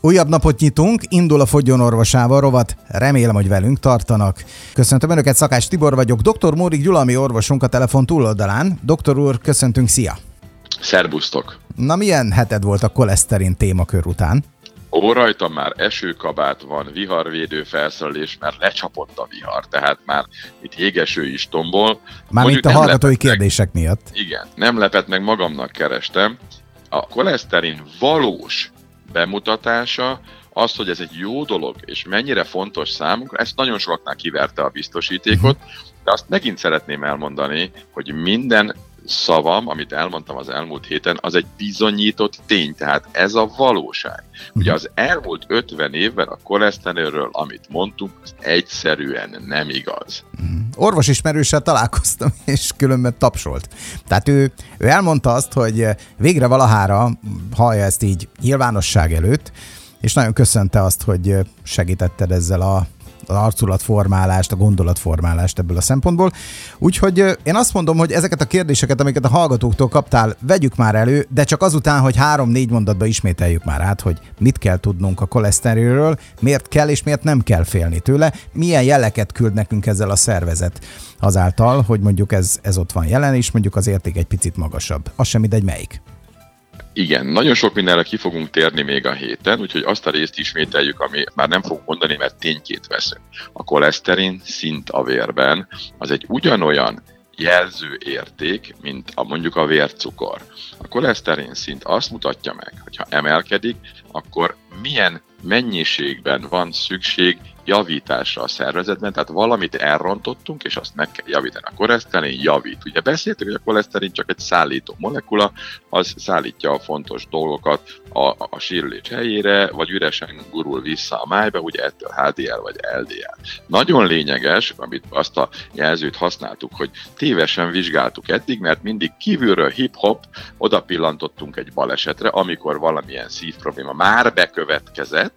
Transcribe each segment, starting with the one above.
Újabb napot nyitunk, indul a Fogjon orvosával rovat, remélem, hogy velünk tartanak. Köszöntöm Önöket, Szakás Tibor vagyok, dr. Mórik Gyula, ami orvosunk a telefon túloldalán. Doktor úr, köszöntünk, szia! Szerbusztok! Na milyen heted volt a koleszterin témakör után? Ó, rajtam már esőkabát van, viharvédő felszerelés, mert lecsapott a vihar, tehát már itt jégeső is tombol. Már itt a hallgatói kérdések meg, miatt. Igen, nem lepett meg magamnak kerestem. A koleszterin valós bemutatása, az, hogy ez egy jó dolog, és mennyire fontos számunkra, ezt nagyon sokaknál kiverte a biztosítékot, de azt megint szeretném elmondani, hogy minden szavam, amit elmondtam az elmúlt héten, az egy bizonyított tény, tehát ez a valóság. Ugye az elmúlt 50 évben a koleszterinről, amit mondtunk, az egyszerűen nem igaz. Orvos ismerőssel találkoztam, és különben tapsolt. Tehát ő, ő elmondta azt, hogy végre valahára hallja ezt így nyilvánosság előtt, és nagyon köszönte azt, hogy segítetted ezzel a az arculatformálást, a gondolatformálást ebből a szempontból. Úgyhogy én azt mondom, hogy ezeket a kérdéseket, amiket a hallgatóktól kaptál, vegyük már elő, de csak azután, hogy három-négy mondatba ismételjük már át, hogy mit kell tudnunk a koleszterinről, miért kell és miért nem kell félni tőle, milyen jeleket küld nekünk ezzel a szervezet azáltal, hogy mondjuk ez, ez ott van jelen, és mondjuk az érték egy picit magasabb. Az sem mindegy melyik. Igen, nagyon sok mindenre ki fogunk térni még a héten, úgyhogy azt a részt ismételjük, ami már nem fogunk mondani, mert ténykét veszünk. A koleszterin szint a vérben az egy ugyanolyan jelző érték, mint a, mondjuk a vércukor. A koleszterin szint azt mutatja meg, hogy ha emelkedik, akkor milyen mennyiségben van szükség javításra a szervezetben, tehát valamit elrontottunk, és azt meg kell javítani. A koleszterin javít. Ugye beszéltük, hogy a koleszterin csak egy szállító molekula, az szállítja a fontos dolgokat a, a sírülés helyére, vagy üresen gurul vissza a májba, ugye ettől HDL vagy LDL. Nagyon lényeges, amit azt a jelzőt használtuk, hogy tévesen vizsgáltuk eddig, mert mindig kívülről hip-hop oda pillantottunk egy balesetre, amikor valamilyen szívprobléma már bekövetkezett,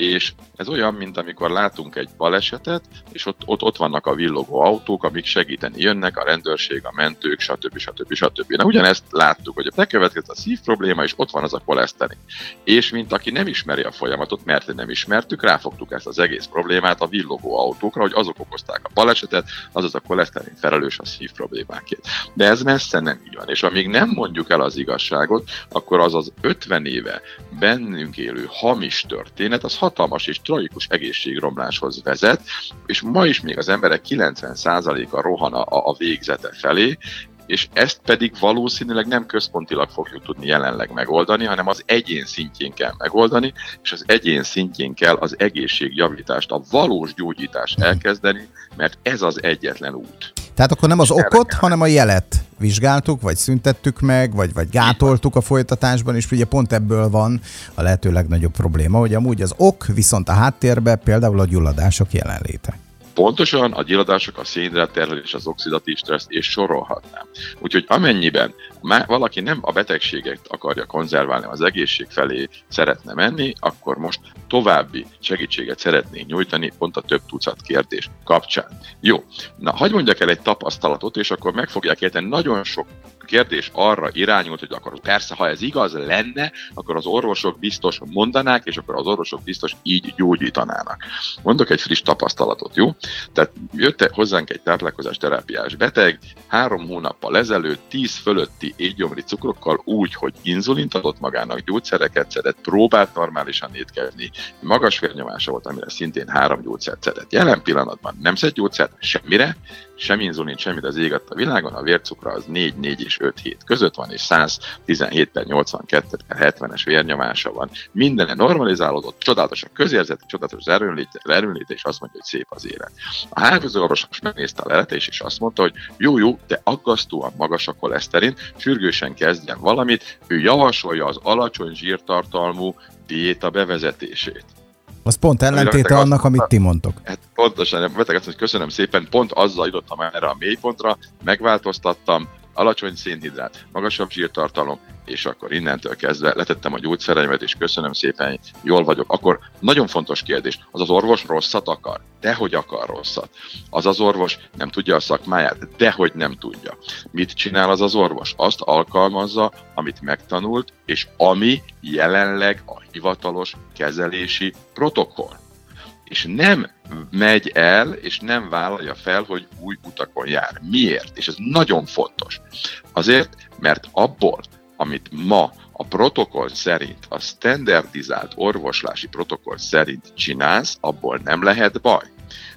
és ez olyan, mint amikor látunk egy balesetet, és ott, ott, ott vannak a villogó autók, amik segíteni jönnek, a rendőrség, a mentők, stb. stb. stb. Na ugyanezt láttuk, hogy bekövetkezett a szív probléma, és ott van az a koleszterin. És mint aki nem ismeri a folyamatot, mert nem ismertük, ráfogtuk ezt az egész problémát a villogó autókra, hogy azok okozták a balesetet, azaz a koleszterin felelős a szív problémákért. De ez messze nem így van, és amíg nem mondjuk el az igazságot, akkor az az 50 éve bennünk élő hamis történet, az hatalmas és tragikus egészségromláshoz vezet, és ma is még az emberek 90%-a rohan a, a végzete felé, és ezt pedig valószínűleg nem központilag fogjuk tudni jelenleg megoldani, hanem az egyén szintjén kell megoldani, és az egyén szintjén kell az egészségjavítást, a valós gyógyítást elkezdeni, mert ez az egyetlen út. Tehát akkor nem az okot, hanem a jelet vizsgáltuk, vagy szüntettük meg, vagy, vagy gátoltuk a folytatásban, és ugye pont ebből van a lehető legnagyobb probléma, hogy amúgy az ok viszont a háttérbe például a gyulladások jelenléte. Pontosan a gyilladások, a szénhidrátterhelés, az oxidatív stressz, és sorolhatnám. Úgyhogy amennyiben valaki nem a betegséget akarja konzerválni, az egészség felé szeretne menni, akkor most további segítséget szeretnénk nyújtani pont a több tucat kérdés kapcsán. Jó, na hagyd mondjak el egy tapasztalatot, és akkor meg fogják érteni, nagyon sok kérdés arra irányult, hogy akkor persze, ha ez igaz lenne, akkor az orvosok biztos mondanák, és akkor az orvosok biztos így gyógyítanának. Mondok egy friss tapasztalatot, jó? Tehát jött hozzánk egy táplálkozás terápiás beteg, három hónappal ezelőtt 10 fölötti égyomri cukrokkal úgy, hogy inzulint adott magának, gyógyszereket szedett, próbált normálisan étkezni, magas vérnyomása volt, amire szintén három gyógyszert szedett. Jelen pillanatban nem szed gyógyszert semmire, sem inzulin, semmit az ég a világon, a vércukra az 4, 4 és 5 hét között van, és 117 per 82 per 70-es vérnyomása van. Minden normalizálódott, csodálatos a közérzet, csodálatos az erőnléte, és azt mondja, hogy szép az élet. A hágozó orvos most megnézte a leletés, és azt mondta, hogy jó, jó, de aggasztóan magas a koleszterin, sürgősen kezdjen valamit, ő javasolja az alacsony zsírtartalmú diéta bevezetését. Az pont ellentéte annak, azt, amit ti mondtok. Hát pontosan, beteg azt, hogy köszönöm szépen, pont azzal jutottam erre a mélypontra, megváltoztattam, alacsony szénhidrát, magasabb zsírtartalom, és akkor innentől kezdve letettem a gyógyszereimet, és köszönöm szépen, jól vagyok. Akkor nagyon fontos kérdés, az az orvos rosszat akar? Dehogy akar rosszat. Az az orvos nem tudja a szakmáját? Dehogy nem tudja. Mit csinál az az orvos? Azt alkalmazza, amit megtanult, és ami jelenleg a hivatalos kezelési protokoll és nem megy el, és nem vállalja fel, hogy új utakon jár. Miért? És ez nagyon fontos. Azért, mert abból, amit ma a protokoll szerint, a standardizált orvoslási protokoll szerint csinálsz, abból nem lehet baj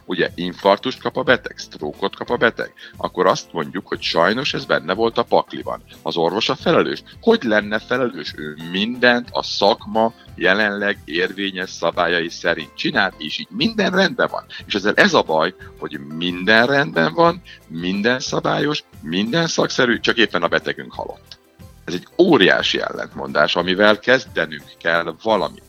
ugye infarktust kap a beteg, sztrókot kap a beteg, akkor azt mondjuk, hogy sajnos ez benne volt a pakliban. Az orvos a felelős. Hogy lenne felelős? Ő mindent a szakma jelenleg érvényes szabályai szerint csinált, és így minden rendben van. És ezzel ez a baj, hogy minden rendben van, minden szabályos, minden szakszerű, csak éppen a betegünk halott. Ez egy óriási ellentmondás, amivel kezdenünk kell valamit.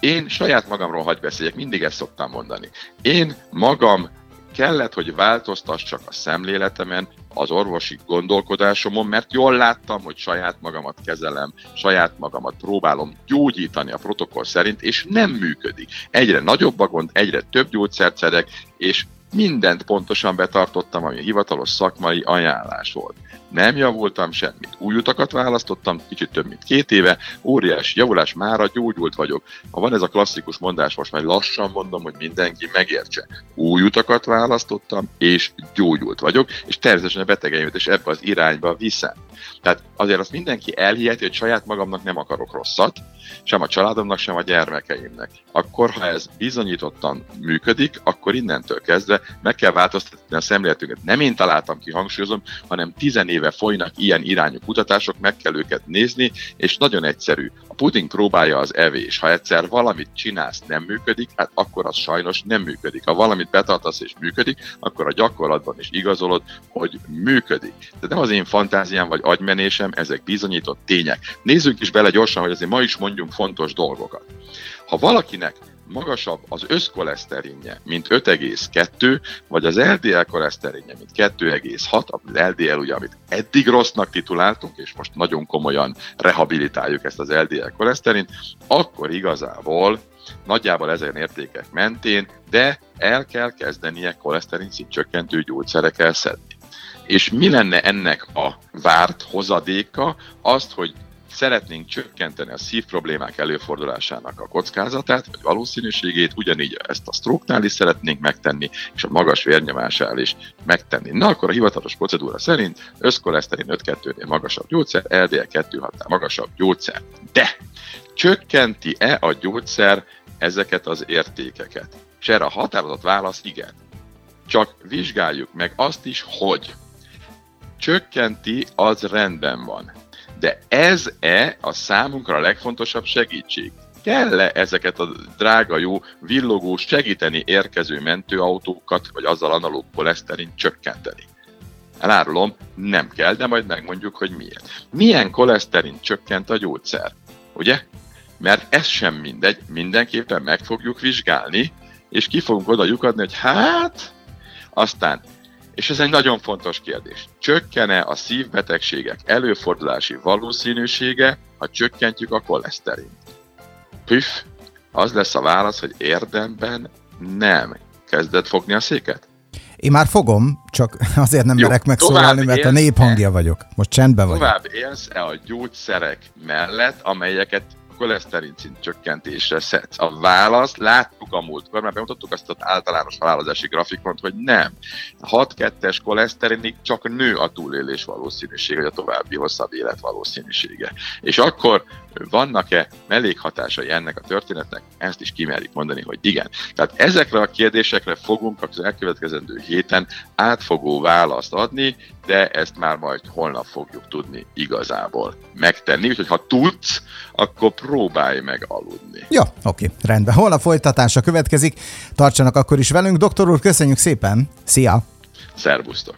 Én saját magamról hagy beszéljek, mindig ezt szoktam mondani. Én magam kellett, hogy változtassak a szemléletemen, az orvosi gondolkodásomon, mert jól láttam, hogy saját magamat kezelem, saját magamat próbálom gyógyítani a protokoll szerint, és nem működik. Egyre nagyobb a gond, egyre több gyógyszert szedek, és mindent pontosan betartottam, ami hivatalos szakmai ajánlás volt. Nem javultam semmit. Új utakat választottam, kicsit több mint két éve, óriási javulás, mára gyógyult vagyok. Ha van ez a klasszikus mondás, most már lassan mondom, hogy mindenki megértse. Új utakat választottam, és gyógyult vagyok, és természetesen a betegeimet is ebbe az irányba viszem. Tehát azért azt mindenki elhiheti, hogy saját magamnak nem akarok rosszat, sem a családomnak, sem a gyermekeimnek. Akkor, ha ez bizonyítottan működik, akkor innentől kezdve meg kell változtatni a szemléletünket. Nem én találtam ki, hangsúlyozom, hanem tizen éve folynak ilyen irányú kutatások, meg kell őket nézni, és nagyon egyszerű. A puding próbálja az evés. Ha egyszer valamit csinálsz, nem működik, hát akkor az sajnos nem működik. Ha valamit betartasz és működik, akkor a gyakorlatban is igazolod, hogy működik. De nem az én fantáziám vagy agymenésem, ezek bizonyított tények. Nézzünk is bele gyorsan, hogy azért ma is mondjunk fontos dolgokat. Ha valakinek magasabb az összkoleszterinje, mint 5,2, vagy az LDL koleszterinje, mint 2,6, az LDL ugye, amit eddig rossznak tituláltunk, és most nagyon komolyan rehabilitáljuk ezt az LDL koleszterint, akkor igazából nagyjából ezen értékek mentén, de el kell kezdenie koleszterin szint csökkentő gyógyszerekkel szedni. És mi lenne ennek a várt hozadéka? Azt, hogy szeretnénk csökkenteni a szív problémák előfordulásának a kockázatát, vagy valószínűségét, ugyanígy ezt a sztróknál is szeretnénk megtenni, és a magas vérnyomásál is megtenni. Na akkor a hivatalos procedúra szerint összkoleszterin 5-2-nél magasabb gyógyszer, LDL 2 6 magasabb gyógyszer. De csökkenti-e a gyógyszer ezeket az értékeket? És erre a határozott válasz igen. Csak vizsgáljuk meg azt is, hogy csökkenti, az rendben van. De ez-e a számunkra a legfontosabb segítség? kell-e ezeket a drága, jó, villogós, segíteni érkező mentőautókat, vagy azzal analóg koleszterin csökkenteni? Elárulom, nem kell, de majd megmondjuk, hogy miért. Milyen koleszterin csökkent a gyógyszer? Ugye? Mert ez sem mindegy, mindenképpen meg fogjuk vizsgálni, és ki fogunk oda lyukadni, hogy hát, aztán és ez egy nagyon fontos kérdés. Csökkene a szívbetegségek előfordulási valószínűsége, ha csökkentjük a koleszterint? Püff, az lesz a válasz, hogy érdemben nem. Kezded fogni a széket? Én már fogom, csak azért nem Jó, merek megszólalni, mert a néphangja vagyok. Most csendben vagyok. Tovább élsz-e a gyógyszerek mellett, amelyeket koleszterin szint csökkentésre szedsz? A válasz, láttuk a múltkor, mert bemutattuk azt az általános halálozási grafikont, hogy nem. 6-2-es koleszterinig csak nő a túlélés valószínűsége, vagy a további hosszabb élet valószínűsége. És akkor vannak-e mellékhatásai ennek a történetnek? Ezt is kimerik mondani, hogy igen. Tehát ezekre a kérdésekre fogunk az elkövetkezendő héten átfogó választ adni, de ezt már majd holnap fogjuk tudni igazából megtenni. Úgyhogy ha tudsz, akkor próbálj meg aludni. Jó, oké, rendben. Holnap folytatása következik. Tartsanak akkor is velünk. Doktor úr, köszönjük szépen. Szia! Szervusztok!